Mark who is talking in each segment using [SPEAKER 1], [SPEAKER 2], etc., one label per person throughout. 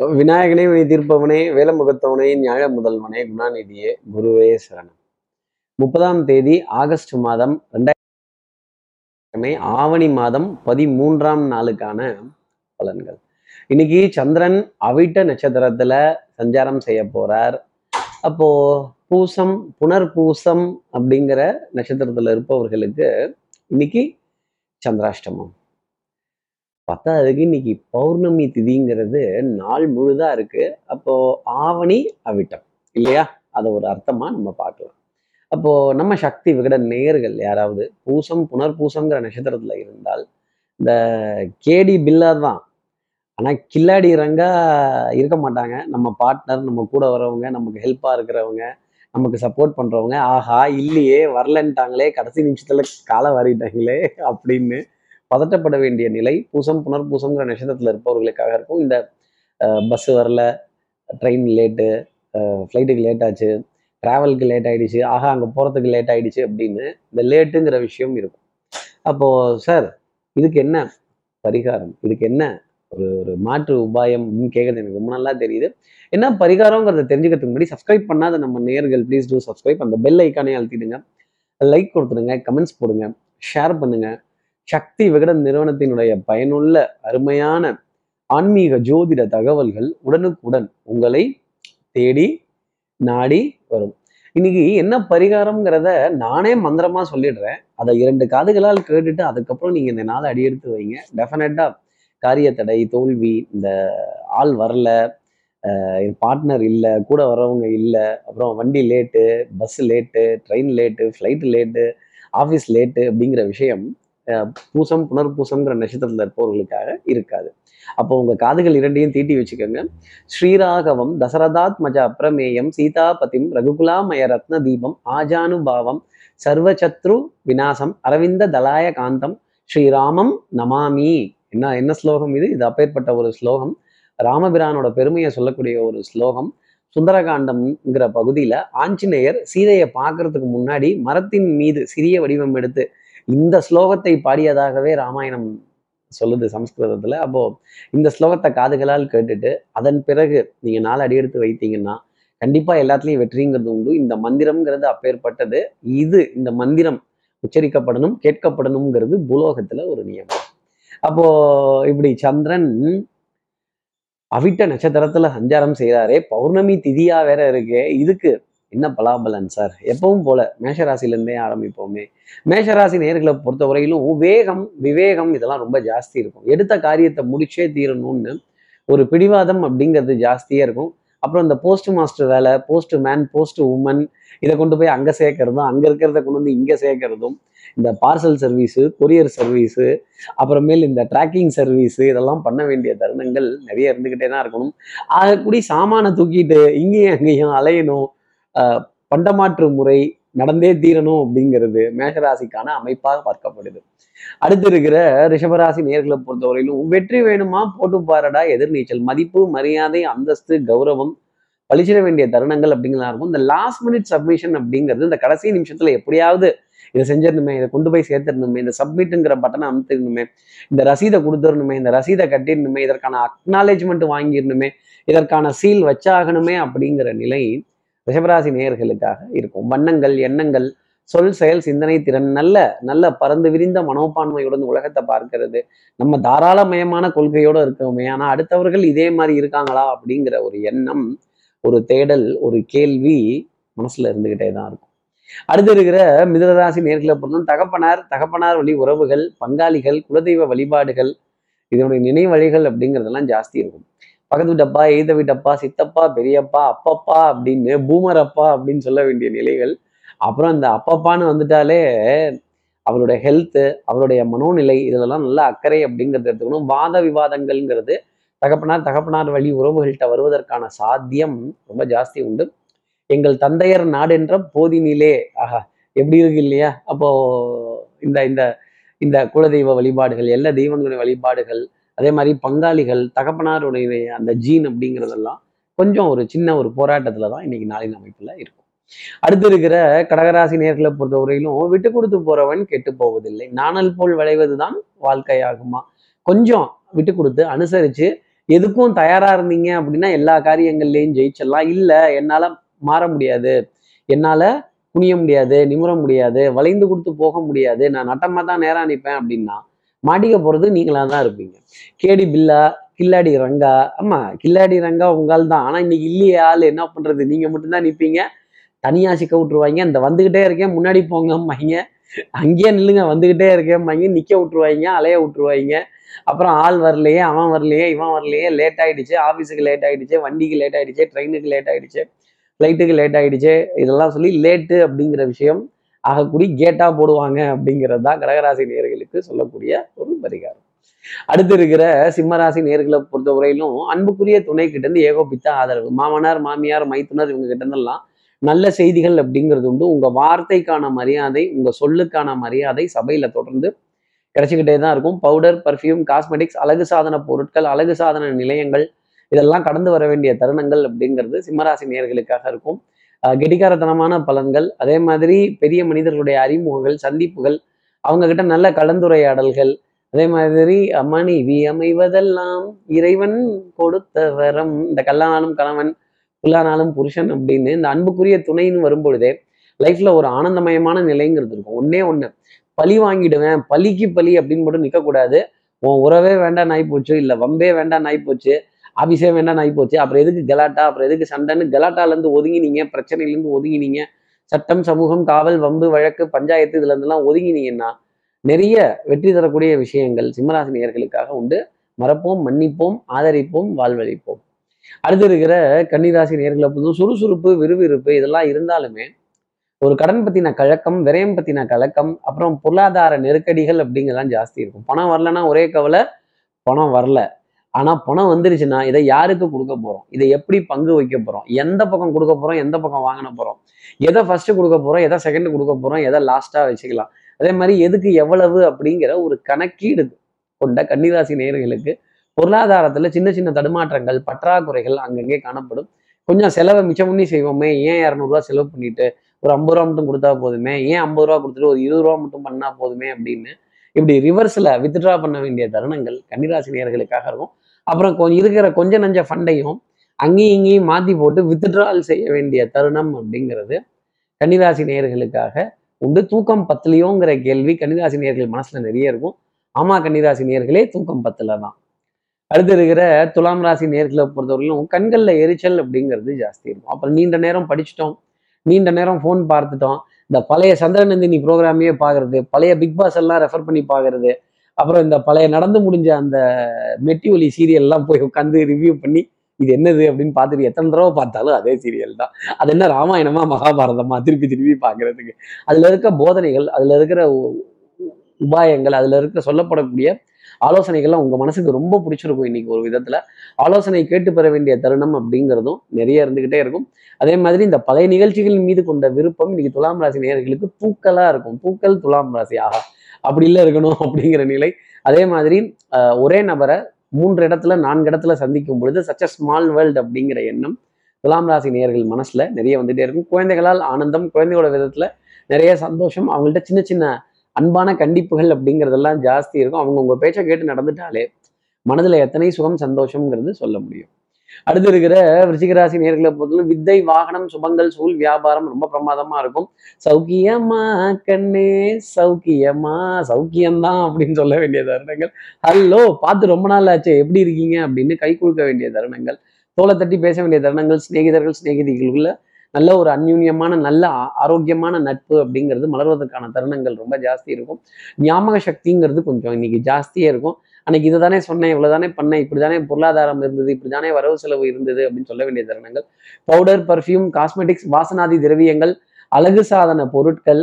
[SPEAKER 1] விநாயகனே வினை தீர்ப்பவனே வேலமுகத்தவனே ஞாழ முதல்வனே குணாநிதியே குருவே சரணம். முப்பதாம் தேதி ஆகஸ்ட் மாதம் ரெண்டாயிரமே ஆவணி மாதம் பதிமூன்றாம் நாளுக்கான பலன்கள். இன்னைக்கு சந்திரன் அவிட்ட நட்சத்திரத்துல சஞ்சாரம் செய்ய போறார். அப்போ பூசம் புனர் பூசம் அப்படிங்கிற நட்சத்திரத்துல இருப்பவர்களுக்கு இன்னைக்கு சந்திராஷ்டமம். பத்தாவதுக்கு இன்னைக்கு பௌர்ணமி திதிங்கிறது நாள் முழுதா இருக்கு. அப்போ ஆவணி அவிட்டம். இல்லையா? அதை ஒரு அர்த்தமா நம்ம பார்க்கலாம். அப்போ நம்ம சக்தி விகட நேர்கள் யாராவது பூசம் புனர்பூசங்கிற நட்சத்திரத்துல இருந்தால் இந்த கேடி பில்லா தான். ஆனா கில்லாடி ரங்கா இருக்க மாட்டாங்க. நம்ம பார்ட்னர் நம்ம கூட வரவங்க நமக்கு ஹெல்ப்பா இருக்கிறவங்க நமக்கு சப்போர்ட் பண்றவங்க ஆஹா இல்லையே வரலன்ட்டாங்களே கடைசி நிமிஷத்துல காலை வாரிட்டாங்களே அப்படின்னு பதட்டப்பட வேண்டிய நிலை பூசம் புனர்பூசம்ங்கிற நட்சத்திரத்தில் இருப்பவர்களுக்காக இருக்கும். இந்த பஸ் வரல ட்ரெயின் லேட்டு ஃப்ளைட்டுக்கு லேட் ஆச்சு ட்ராவலுக்கு லேட் ஆகிடுச்சு ஆகா அங்கே போகிறதுக்கு லேட் ஆகிடுச்சு அப்படின்னு இந்த லேட்டுங்கிற விஷயம் இருக்கும். அப்போது சார் இதுக்கு என்ன பரிகாரம்? இதுக்கு என்ன ஒரு ஒரு மாற்று உபாயம் அப்படின்னு கேட்கறது எனக்கு ரொம்ப நல்லா தெரியுது. என்ன பரிகாரங்கிறத தெரிஞ்சுக்கிறதுக்கு முன்னாடி சப்ஸ்கிரைப் பண்ணாத நம்ம நேர்கள் ப்ளீஸ் டூ சப்ஸ்கிரைப் அந்த பெல் ஐக்கானே அழுத்திடுங்க. லைக் கொடுத்துடுங்க கமெண்ட்ஸ் போடுங்க ஷேர் பண்ணுங்கள் சக்தி விகடன் நிறுவனத்தினுடைய பயனுள்ள அருமையான ஆன்மீக ஜோதிட தகவல்கள் உடனுக்குடன் உங்களை தேடி நாடி வரும். இன்னைக்கு என்ன பரிகாரம்ங்கிறத நானே மந்திரமா சொல்லிடுறேன். அதை இரண்டு காதுகளால் கேட்டுட்டு அதுக்கப்புறம் நீங்க இந்த நாளை அடியெடுத்து வைங்க. டெஃபினட்டா காரிய தடை தோல்வி இந்த ஆள் வரல பார்ட்னர் இல்லை கூட வர்றவங்க இல்லை அப்புறம் வண்டி late bus late train late flight late office late அப்படிங்கிற விஷயம் பூசம் புனர்பூசம்ங்கிற நட்சத்திரத்தில் இருப்பவர்களுக்காக இருக்காது. அப்போ உங்க காதுகள் இரண்டையும் தீட்டி வச்சுக்கோங்க. ஸ்ரீராகவம் தசரதாத் மஜ அப்ரமேயம் சீதாபதிம் ரகுகுலாமய ரத்ன தீபம் ஆஜானுபாவம் சர்வச்சத்ரு விநாசம் அரவிந்த தலாய காந்தம் ஸ்ரீராமம் நமாமி. என்ன என்ன ஸ்லோகம் இது? இது அப்பேற்பட்ட ஒரு ஸ்லோகம். ராமபிரானோட பெருமையை சொல்லக்கூடிய ஒரு ஸ்லோகம். சுந்தரகாண்டம்ங்கிற பகுதியில ஆஞ்சநேயர் சீதையை பார்க்கறதுக்கு முன்னாடி மரத்தின் மீது சிறிய வடிவம் எடுத்து இந்த ஸ்லோகத்தை பாடியதாகவே ராமாயணம் சொல்லுது சமஸ்கிருதத்துல. அப்போ இந்த ஸ்லோகத்தை காதுகளால் கேட்டுட்டு அதன் பிறகு நீங்க நாலு அடி எடுத்து வைத்தீங்கன்னா கண்டிப்பா எல்லாத்துலயும் வெற்றிங்கிறது உண்டு. இந்த மந்திரம்ங்கிறது அப்பேற்பட்டது. இது இந்த மந்திரம் உச்சரிக்கப்படணும் கேட்கப்படணுங்கிறது பூலோகத்துல ஒரு நியமம். அப்போ இப்படி சந்திரன் அவிட்ட நட்சத்திரத்துல சஞ்சாரம் செய்கிறாரே பௌர்ணமி திதியா வேற இருக்கு. இதுக்கு என்ன பலாபலன் சார்? எப்பவும் போல மேஷராசிலேருந்தே ஆரம்பிப்போமே. மேஷராசி நேர்களை பொறுத்தவரையிலும் வேகம் விவேகம் இதெல்லாம் ரொம்ப ஜாஸ்தி இருக்கும். எடுத்த காரியத்தை முடிச்சே தீரணும்னு ஒரு பிடிவாதம் அப்படிங்கிறது ஜாஸ்தியாக இருக்கும். அப்புறம் இந்த போஸ்ட் மாஸ்டர் வேலை போஸ்ட் மேன் போஸ்ட் உமன் இதை கொண்டு போய் அங்கே சேர்க்கறதும் அங்கே இருக்கிறத கொண்டு வந்து இங்கே சேர்க்கறதும் இந்த பார்சல் சர்வீஸு கொரியர் சர்வீஸு அப்புறமேல் இந்த ட்ராக்கிங் சர்வீஸு இதெல்லாம் பண்ண வேண்டிய தருணங்கள் நிறைய இருந்துக்கிட்டே தான் இருக்கணும். ஆகக்கூடிய சாமானை தூக்கிட்டு இங்கேயும் அங்கேயும் அலையணும். பண்டமாற்று முறை நடந்தே தீரணும் அப்படிங்கிறது மேஷராசிக்கான அமைப்பாக பார்க்கப்படுது. அடுத்து இருக்கிற ரிஷபராசி நேர்களை பொறுத்தவரையிலும் வெற்றி வேணுமா? போட்டு பாருடா எதிர்நீச்சல் மதிப்பு மரியாதை அந்தஸ்து கௌரவம் பழிச்சிட வேண்டிய தருணங்கள் அப்படிங்கிறதா இருக்கும். இந்த லாஸ்ட் மினிட் சப்மிஷன் அப்படிங்கிறது இந்த கடைசி நிமிஷத்துல எப்படியாவது இதை செஞ்சிடணுமே இதை கொண்டு போய் சேர்த்துடணுமே இந்த சப்மிட்டுங்கிற பட்டனை அமுத்திடணுமே இந்த ரசீதை கொடுத்துடணுமே இந்த ரசீதை கட்டிடணுமே இதற்கான அக்னாலேஜ்மெண்ட் வாங்கிடணுமே இதற்கான சீல் வச்சாகணுமே அப்படிங்கிற நிலை ரிஷபராசி நேயர்களுக்காக இருக்கும். வண்ணங்கள் எண்ணங்கள் சொல் செயல் சிந்தனை திறன் நல்ல நல்ல பறந்து விரிந்த மனோப்பான்மையுடன் உலகத்தை பார்க்கிறது. நம்ம தாராளமயமான கொள்கையோடு இருக்கோமே ஆனா அடுத்தவர்கள் இதே மாதிரி இருக்காங்களா அப்படிங்கிற ஒரு எண்ணம் ஒரு தேடல் ஒரு கேள்வி மனசுல இருந்துகிட்டே தான் இருக்கும். அடுத்து இருக்கிற மிதனராசி நேர்களை பொறுத்தும் தகப்பனார் தகப்பனார் வழி உறவுகள் பங்காளிகள் குலதெய்வ வழிபாடுகள் இதனுடைய நினைவழிகள் அப்படிங்கிறதெல்லாம் ஜாஸ்தி இருக்கும். பக்கத்து வீட்டப்பா எய்த வீட்டப்பா சித்தப்பா பெரியப்பா அப்பப்பா அப்படின்னு பூமர் அப்பா அப்படின்னு சொல்ல வேண்டிய நிலைகள். அப்புறம் இந்த அப்பப்பான்னு வந்துட்டாலே அவருடைய ஹெல்த்து அவருடைய மனோநிலை இதிலெல்லாம் நல்ல அக்கறை அப்படிங்கிறது எடுத்துக்கணும். வாத விவாதங்கள்ங்கிறது தகப்பனார் தகப்பனார் வழி உறவுகள்கிட்ட வருவதற்கான சாத்தியம் ரொம்ப ஜாஸ்தி உண்டு. எங்கள் தந்தையர் நாடென்ற போதினிலே ஆஹா எப்படி இருக்கு இல்லையா? அப்போ இந்த இந்த இந்த குலதெய்வ வழிபாடுகள் எல்லா தெய்வங்களுடைய வழிபாடுகள் அதே மாதிரி பங்காளிகள் தகப்பனாருடைய அந்த ஜீன் அப்படிங்கிறதெல்லாம் கொஞ்சம் ஒரு சின்ன ஒரு போராட்டத்துல தான் இன்னைக்கு நாளின் அமைப்புல இருக்கும். அடுத்து இருக்கிற கடகராசி நேர்களை பொறுத்தவரையிலும் விட்டு கொடுத்து போறவன் கெட்டு போவதில்லை. நாணல் போல் விளைவதுதான் வாழ்க்கையாகுமா? கொஞ்சம் விட்டு கொடுத்து அனுசரிச்சு எதுக்கும் தயாரா இருந்தீங்க அப்படின்னா எல்லா காரியங்கள்லையும் ஜெயிச்சிடலாம். இல்லை என்னால மாற முடியாது. என்னால குனிய முடியாது நிமிர முடியாது வளைந்து கொடுத்து போக முடியாது. நான் நட்டமாக தான் நேரம் நிற்பேன் அப்படின்னா மாட்டிக்க போகிறது நீங்களாக தான் இருப்பீங்க. கேடி பில்லா கில்லாடி ரங்கா ஆமாம் கில்லாடி ரங்கா உங்கள் தான் ஆனால் இன்னைக்கு இல்லையே ஆள் என்ன பண்ணுறது நீங்கள் மட்டும்தான் நிற்பீங்க தனியாக சிக்க விட்டுருவாங்க. இந்த வந்துக்கிட்டே இருக்கேன் முன்னாடி போங்கம்பாங்க. அங்கேயே நில்லுங்க வந்துக்கிட்டே இருக்கேன்பாங்க நிற்க விட்டுருவாங்க அலைய விட்டுருவாங்க. அப்புறம் ஆள் வரலையே அவன் வரலையே இவன் வரலையே லேட் ஆகிடுச்சு ஆஃபீஸுக்கு லேட் ஆகிடுச்சு வண்டிக்கு லேட் ஆகிடுச்சு ட்ரெயினுக்கு லேட் ஆகிடுச்சு ஃப்ளைட்டுக்கு லேட் ஆகிடுச்சு இதெல்லாம் சொல்லி லேட்டு அப்படிங்கிற விஷயம் ஆகக்கூடிய கேட்டா போடுவாங்க அப்படிங்கிறது தான் கடகராசி நேர்களுக்கு சொல்லக்கூடிய ஒரு பரிகாரம். அடுத்து இருக்கிற சிம்மராசி நேர்களை பொறுத்தவரையிலும் அன்புக்குரிய துணை கிட்ட இருந்து ஏகோபித்த ஆதரவு. மாமனார் மாமியார் மைத்துனர் இவங்க கிட்ட இருந்தெல்லாம் நல்ல செய்திகள் அப்படிங்கிறது உண்டு. உங்க வார்த்தைக்கான மரியாதை உங்க சொல்லுக்கான மரியாதை சபையில தொடர்ந்து கிடைச்சிக்கிட்டே தான் இருக்கும். பவுடர் பர்ஃப்யூம் காஸ்மெட்டிக்ஸ் அழகு சாதன பொருட்கள் அழகு சாதன நிலையங்கள் இதெல்லாம் கடந்து வர வேண்டிய தருணங்கள் அப்படிங்கிறது சிம்மராசி நேர்களுக்காக இருக்கும். கெட்டிக்காரத்தனமான பலன்கள் அதே மாதிரி பெரிய மனிதர்களுடைய அறிமுகங்கள் சந்திப்புகள் அவங்க கிட்ட நல்ல கலந்துரையாடல்கள் அதே மாதிரி மனைவி அமைவதெல்லாம் இறைவன் கொடுத்த வரம் இந்த கல்லானாலும் கணவன் புல்லானாலும் புருஷன் அப்படின்னு இந்த அன்புக்குரிய துணைன்னு வரும்பொழுதே லைஃப்ல ஒரு ஆனந்தமயமான நிலைங்கிறது இருக்கும். ஒன்னே ஒண்ணு பழி வாங்கிடுவேன் பலிக்கு பலி அப்படின்னு மட்டும் நிற்கக்கூடாது உன் உறவே வேண்டாம் நாய் போச்சு இல்லை வம்பே வேண்டாம் நாய் அபிஷேகம் என்ன வேண்டாம் போச்சு? அப்புறம் எதுக்கு கலாட்டா? அப்புறம் எதுக்கு சண்டைன்னு கலாட்டாலேருந்து ஒதுங்கினீங்க பிரச்சனையிலேருந்து ஒதுங்கினீங்க. சட்டம் சமூகம் காவல் வம்பு வழக்கு பஞ்சாயத்து இதுல ஒதுங்கினீங்கன்னா நிறைய வெற்றி தரக்கூடிய விஷயங்கள் சிம்மராசினியர்களுக்காக உண்டு. மறப்போம் மன்னிப்போம் ஆதரிப்போம் வாழ்வழிப்போம். அடுத்து இருக்கிற கன்னிராசி நேர்களை பொழுதும் சுறுசுறுப்பு விறுவிறுப்பு இதெல்லாம் இருந்தாலுமே ஒரு கடன் பத்தின கழக்கம் விரயம் பத்தின கலக்கம் அப்புறம் பொருளாதார நெருக்கடிகள் அப்படிங்கெல்லாம் ஜாஸ்தி இருக்கும். பணம் வரலன்னா ஒரே கவலை பணம் வரல. ஆனால் பணம் வந்துருச்சுன்னா இதை யாருக்கு கொடுக்க போகிறோம் இதை எப்படி பங்கு வைக்க போகிறோம் எந்த பக்கம் கொடுக்க போகிறோம் எந்த பக்கம் வாங்கின போகிறோம் எதை ஃபஸ்ட்டு கொடுக்க போகிறோம் எதை செகண்ட் கொடுக்க போகிறோம் எதை லாஸ்ட்டாக வச்சுக்கலாம். அதே மாதிரி எதுக்கு எவ்வளவு அப்படிங்கிற ஒரு கணக்கீடு கொண்ட கன்னிராசி நேர்களுக்கு பொருளாதாரத்தில் சின்ன சின்ன தடுமாற்றங்கள் பற்றாக்குறைகள் அங்கங்கே காணப்படும். கொஞ்சம் செலவை மிச்சம் பண்ணி செய்வோமே. ஏன் இரநூறுவா செலவு பண்ணிட்டு ஒரு ஐம்பது ரூபா மட்டும் கொடுத்தா போதுமே? ஏன் ஐம்பது ரூபா கொடுத்துட்டு ஒரு இருபது ரூபா மட்டும் பண்ணா போதுமே அப்படின்னு இப்படி ரிவர்ஸில் வித்ட்ரா பண்ண வேண்டிய தருணங்கள் கன்னிராசி நேர்களுக்காக இருக்கும். அப்புறம் கொஞ்சம் இருக்கிற கொஞ்ச நஞ்ச ஃபண்டையும் அங்கேயும் இங்கேயும் மாத்தி போட்டு வித்ட்ரால் செய்ய வேண்டிய தருணம் அப்படிங்கிறது கன்னிராசி நேர்களுக்காக உண்டு. தூக்கம் பத்தலையோங்கிற கேள்வி கன்னிராசி நேயர்கள் மனசுல நிறைய இருக்கும். ஆமா கன்னிராசி நேர்களே தூக்கம் பத்தல தான் அடுத்து இருக்கிற துலாம் ராசி நேர்களை பொறுத்தவரையிலும் கண்கள்ல எரிச்சல் அப்படிங்கிறது ஜாஸ்தி இருக்கும். அப்புறம் நீண்ட நேரம் படிச்சிட்டோம். நீண்ட நேரம் ஃபோன் பார்த்துட்டோம். இந்த பழைய சந்திரநந்தினி ப்ரோக்ராமையே பார்க்கறது பழைய பிக் பாஸ் எல்லாம் ரெஃபர் பண்ணி பார்க்கறது அப்புறம் இந்த பழைய நடந்து முடிஞ்ச அந்த மெட்டி ஒலி சீரியல் எல்லாம் போய் உட்காந்து ரிவ்யூ பண்ணி இது என்னது அப்படின்னு பார்த்துட்டு எத்தனை தடவை பார்த்தாலும் அதே சீரியல் தான். அது என்ன ராமாயணமா மகாபாரதமா? திருப்பி திருப்பி பார்க்கறதுக்கு. அதுல இருக்க போதனைகள் அதுல இருக்கிற உபாயங்கள் அதுல இருக்க சொல்லப்படக்கூடிய ஆலோசனைகள்லாம் உங்க மனசுக்கு ரொம்ப பிடிச்சிருக்கும் இன்னைக்கு ஒரு விதத்துல. ஆலோசனை கேட்டு பெற வேண்டிய தருணம் அப்படிங்கிறதும் நிறைய இருந்துகிட்டே இருக்கும். அதே மாதிரி இந்த பழைய நிகழ்ச்சிகள் மீது கொண்ட விருப்பம் இன்னைக்கு துலாம் ராசி நேர்களுக்கு தூக்கலா இருக்கும். தூக்கல் துலாம் ராசி. ஆகா அப்படி இல்லை இருக்கணும் அப்படிங்கிற நிலை. அதே மாதிரி ஒரே நபரை மூன்று இடத்துல நான்கு இடத்துல சந்திக்கும் பொழுது சச் ஸ்மால் வேர்ல்டு அப்படிங்கிற எண்ணம் துலாம் ராசி நேயர்கள் மனசுல நிறைய வந்துட்டே இருக்கும். குழந்தைகளால் ஆனந்தம் குழந்தைகளோட விதத்துல நிறைய சந்தோஷம் அவங்கள்ட்ட சின்ன சின்ன அன்பான கண்டிப்புகள் அப்படிங்கிறதெல்லாம் ஜாஸ்தி இருக்கும். அவங்க உங்க பேச்சை கேட்டு நடந்துட்டாலே மனதுல எத்தனை சுகம் சந்தோஷம்ங்கிறது சொல்ல முடியும். அடுத்து இருக்கிற விருச்சிகராசி நேர்களை பொறுத்தவரை வித்தை வாகனம் சுபங்கள் சூழ் வியாபாரம் ரொம்ப பிரமாதமா இருக்கும். சௌக்கியமா கண்ணே சௌக்கியமா சௌக்கியம்தான் அப்படின்னு சொல்ல வேண்டிய தருணங்கள். ஹலோ பார்த்து ரொம்ப நாள் ஆச்சு எப்படி இருக்கீங்க அப்படின்னு கை கொடுக்க வேண்டிய தருணங்கள். தோலை தட்டி பேச வேண்டிய தருணங்கள் சிநேகிதர்கள் சிநேகிதிகளுக்குள்ள நல்ல ஒரு அந்யூன்யமான நல்ல ஆரோக்கியமான நட்பு அப்படிங்கிறது மலர்வதற்கான தருணங்கள் ரொம்ப ஜாஸ்தி இருக்கும். ஞாபக சக்திங்கிறது கொஞ்சம் இன்னைக்கு ஜாஸ்தியே இருக்கும். அன்னைக்கு இதை தானே சொன்னேன் இவ்வளவுதானே பண்ணேன் இப்படி தானே பொருளாதாரம் இருந்தது இப்படி தானே வரவு செலவு இருந்தது அப்படின்னு சொல்ல வேண்டிய தருணங்கள். பவுடர் பர்ஃப்யூம் காஸ்மெட்டிக்ஸ் வாசனாதி திரவியங்கள் அழகு சாதன பொருட்கள்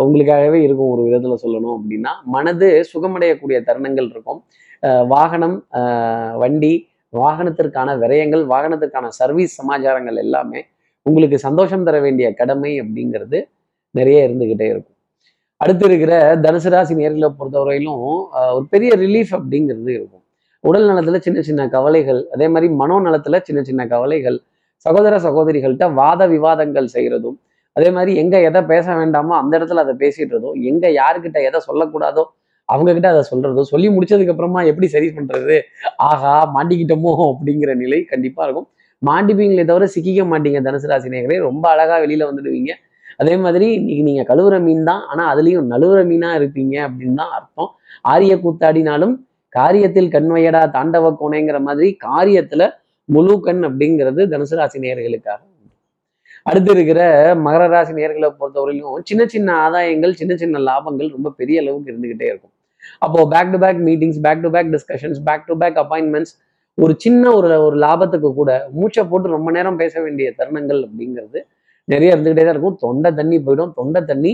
[SPEAKER 1] உங்களுக்காகவே இருக்கும் ஒரு விதத்துல சொல்லணும் அப்படின்னா மனது சுகமடையக்கூடிய தருணங்கள் இருக்கும். அஹ், வாகனம் வண்டி வாகனத்திற்கான விரயங்கள் வாகனத்திற்கான சர்வீஸ் சமாச்சாரங்கள் எல்லாமே உங்களுக்கு சந்தோஷம் தர வேண்டிய கடமை அப்படிங்கிறது நிறைய இருந்துகிட்டே இருக்கும். அடுத்து இருக்கிற தனுசு ராசி நேர்களை பொறுத்தவரையிலும் ஆஹ், ஒரு பெரிய ரிலீஃப் அப்படிங்கிறது இருக்கும். உடல் நலத்துல சின்ன சின்ன கவலைகள் அதே மாதிரி மனோ நலத்துல சின்ன சின்ன கவலைகள் சகோதர சகோதரிகள்கிட்ட வாத விவாதங்கள் செய்யறதும் அதே மாதிரி எங்க எதை பேச வேண்டாமோ அந்த இடத்துல அதை பேசிடுறதோ எங்க யாருக்கிட்ட எதை சொல்லக்கூடாதோ அவங்க கிட்ட அதை சொல்றதோ சொல்லி முடிச்சதுக்கு அப்புறமா எப்படி சரி பண்றது ஆகா மாட்டிக்கிட்டோமோ அப்படிங்கிற நிலை கண்டிப்பா இருக்கும். மாண்டிப்பீங்களே தவிர சிக்கிக்க மாட்டீங்க தனுசு ராசி நேர்களே ரொம்ப அழகா வெளியில வந்துடுவீங்க. அதே மாதிரி இன்னைக்கு நீங்க கழுவுற மீன் தான் ஆனா அதுலயும் நழுவுற மீனா இருப்பீங்க அப்படின்னு தான் அர்த்தம். ஆரிய கூத்தாடினாலும் காரியத்தில் கண்வையடா தாண்டவ கோணைங்கிற மாதிரி காரியத்துல முழு கண் அப்படிங்கிறது தனுசு ராசி நேர்களுக்காக அடுத்து இருக்கிற மகர ராசி நேர்களை பொறுத்தவரையிலும் சின்ன சின்ன ஆதாயங்கள் சின்ன சின்ன லாபங்கள் ரொம்ப பெரிய அளவுக்கு இருந்துகிட்டே இருக்கும். அப்போ back to back meetings back to back discussions back to back appointments ஒரு சின்ன ஒரு ஒரு லாபத்துக்கு கூட மூச்சை போட்டு ரொம்ப நேரம் பேச வேண்டிய தருணங்கள் அப்படிங்கிறது நிறைய இருந்துகிட்டே தான் இருக்கும். தொண்டை தண்ணி போயிடும். தொண்டை தண்ணி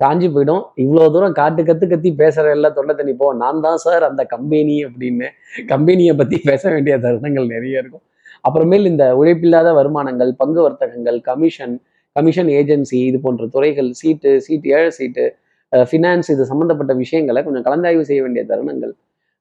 [SPEAKER 1] காஞ்சி போயிடும். இவ்வளோ தூரம் காட்டு கத்து கத்தி பேசுற எல்லாம் தொண்டை தண்ணி போ. நான் தான் சார் அந்த கம்பெனி அப்படின்னு. கம்பெனியை பற்றி பேச வேண்டிய தருணங்கள் நிறைய இருக்கும். அப்புறமேல் இந்த உழைப்பில்லாத வருமானங்கள் பங்கு வர்த்தகங்கள் கமிஷன் கமிஷன் ஏஜென்சி இது போன்ற துறைகள் சீட்டு சீட்டு ஏழை சீட்டு ஃபினான்ஸ் இது சம்மந்தப்பட்ட விஷயங்களை கொஞ்சம் கலந்தாய்வு செய்ய வேண்டிய தருணங்கள்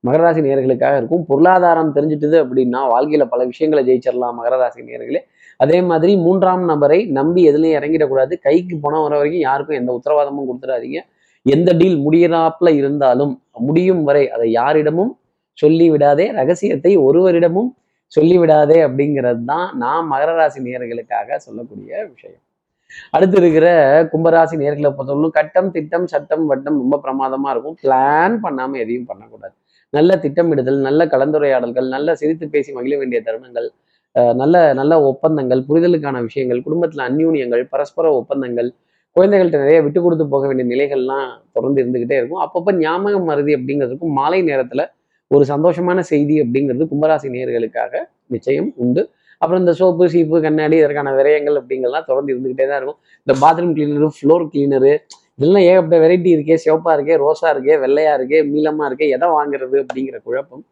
[SPEAKER 1] மகராசி நேர்களுக்காக இருக்கும். பொருளாதாரம் தெரிஞ்சிட்டது அப்படின்னா வாழ்க்கையில் பல விஷயங்களை ஜெயிச்சிடலாம் மகராசி நேர்களே அதே மாதிரி மூன்றாம் நபரை நம்பி எதுலையும் இறங்கிடக்கூடாது. கைக்கு போன வர வரைக்கும் யாருக்கும் எந்த உத்தரவாதமும் கொடுத்துடாதீங்க. எந்த டீல் முடியறாப்புல இருந்தாலும் முடியும் வரை அதை யாரிடமும் சொல்லி விடாதே ரகசியத்தை ஒருவரிடமும் சொல்லிவிடாதே அப்படிங்கிறது தான் நான் மகர ராசி நேர்களுக்காக சொல்லக்கூடிய விஷயம். அடுத்து இருக்கிற கும்பராசி நேர்களை பொறுத்தவரைக்கும் கட்டம் திட்டம் சட்டம் வட்டம் ரொம்ப பிரமாதமா இருக்கும். பிளான் பண்ணாம எதையும் பண்ணக்கூடாது. நல்ல திட்டமிடுதல் நல்ல கலந்துரையாடல்கள் நல்ல சிரித்து பேசி மகிழ வேண்டிய தருணங்கள் நல்ல நல்ல ஒப்பந்தங்கள் புரிதலுக்கான விஷயங்கள் குடும்பத்தில் அந்யூன்யங்கள் பரஸ்பர ஒப்பந்தங்கள் குழந்தைகள்கிட்ட நிறைய விட்டு கொடுத்து போக வேண்டிய நிலைகள்லாம் தொடர்ந்து இருந்துகிட்டே இருக்கும். அப்பப்போ ஞாபகம் மருதி அப்படிங்கிறதுக்கும் மாலை நேரத்தில் ஒரு சந்தோஷமான செய்தி அப்படிங்கிறது கும்பராசி நேர்களுக்காக நிச்சயம் உண்டு. அப்புறம் இந்த சோப்பு சீப்பு கண்ணாடி இதற்கான விரயங்கள் அப்படிங்கிறதுலாம் தொடர்ந்து இருந்துகிட்டே தான் இருக்கும். இந்த பாத்ரூம் கிளீனரு ஃப்ளோர் கிளீனரு இதெல்லாம் ஏகப்பட்ட வெரைட்டி இருக்கே. சிவப்பாக இருக்கே ரோஸாக இருக்கே வெள்ளையாக இருக்கே நீளமாக இருக்கே எதை வாங்குறது அப்படிங்கிற குழப்பம்.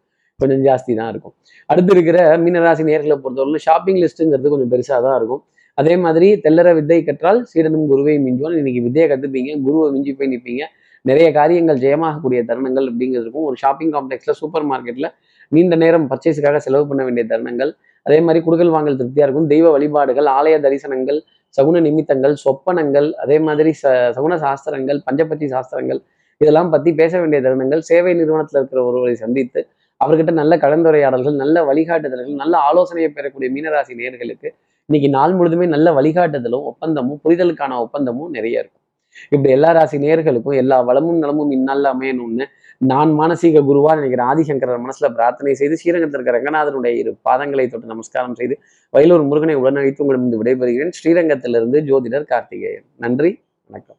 [SPEAKER 1] கொஞ்சம் ஜாஸ்தி தான் இருக்கும். அடுத்து இருக்கிற மீனராசி நேர்களை பொறுத்தவரை ஷாப்பிங் லிஸ்ட்டுங்கிறது கொஞ்சம் பெருசாக தான் இருக்கும். அதே மாதிரி தெல்லற வித்தை கற்றால் சீடனும் குருவை மிஞ்சுவான். இன்னைக்கு வித்தையை கற்றுப்பீங்க குருவை மிஞ்சி போய் நிற்பீங்க நிறைய காரியங்கள் ஜெயமாகக்கூடிய தருணங்கள் அப்படிங்கிறது இருக்கும். ஒரு ஷாப்பிங் காம்ப்ளெக்ஸில் சூப்பர் மார்க்கெட்ல நீண்ட நேரம் பர்ச்சேஸுக்காக செலவு பண்ண வேண்டிய தருணங்கள். அதே மாதிரி குடுக்கல் வாங்கல் திருப்தியாக இருக்கும். தெய்வ வழிபாடுகள் ஆலய தரிசனங்கள் சகுன நிமித்தங்கள் சொப்பனங்கள் அதே மாதிரி ச சகுன சாஸ்திரங்கள் பஞ்சபட்சி சாஸ்திரங்கள் இதெல்லாம் பற்றி பேச வேண்டிய தருணங்கள். சேவை நிறுவனத்தில் இருக்கிற ஒருவரை சந்தித்து அவர்கிட்ட நல்ல கலந்துரையாடல்கள் நல்ல வழிகாட்டுதல்கள் நல்ல ஆலோசனையை பெறக்கூடிய மீனராசி நேர்களுக்கு இன்னைக்கு நாள் முழுதுமே நல்ல வழிகாட்டுதலும் ஒப்பந்தமும் புரிதலுக்கான ஒப்பந்தமும் நிறைய இருக்கும். இப்படி எல்லா ராசி நேர்களுக்கும் எல்லா வளமும் நலமும் இந்நாளில் அமையணும்னு நான் மானசீக குருவா நினைக்கிறேன் ஆதிசங்கரர் மனசுல பிரார்த்தனை செய்து ஸ்ரீரங்கத்தில் இருக்கிற ரங்கநாதனுடைய இரு பாதங்களை தொட்டு நமஸ்காரம் செய்து வயலூர் முருகனை உடனழைத்து உங்களிடம் விடைபெறுகிறேன். ஸ்ரீரங்கத்திலிருந்து ஜோதிடர் கார்த்திகேயன். நன்றி வணக்கம்.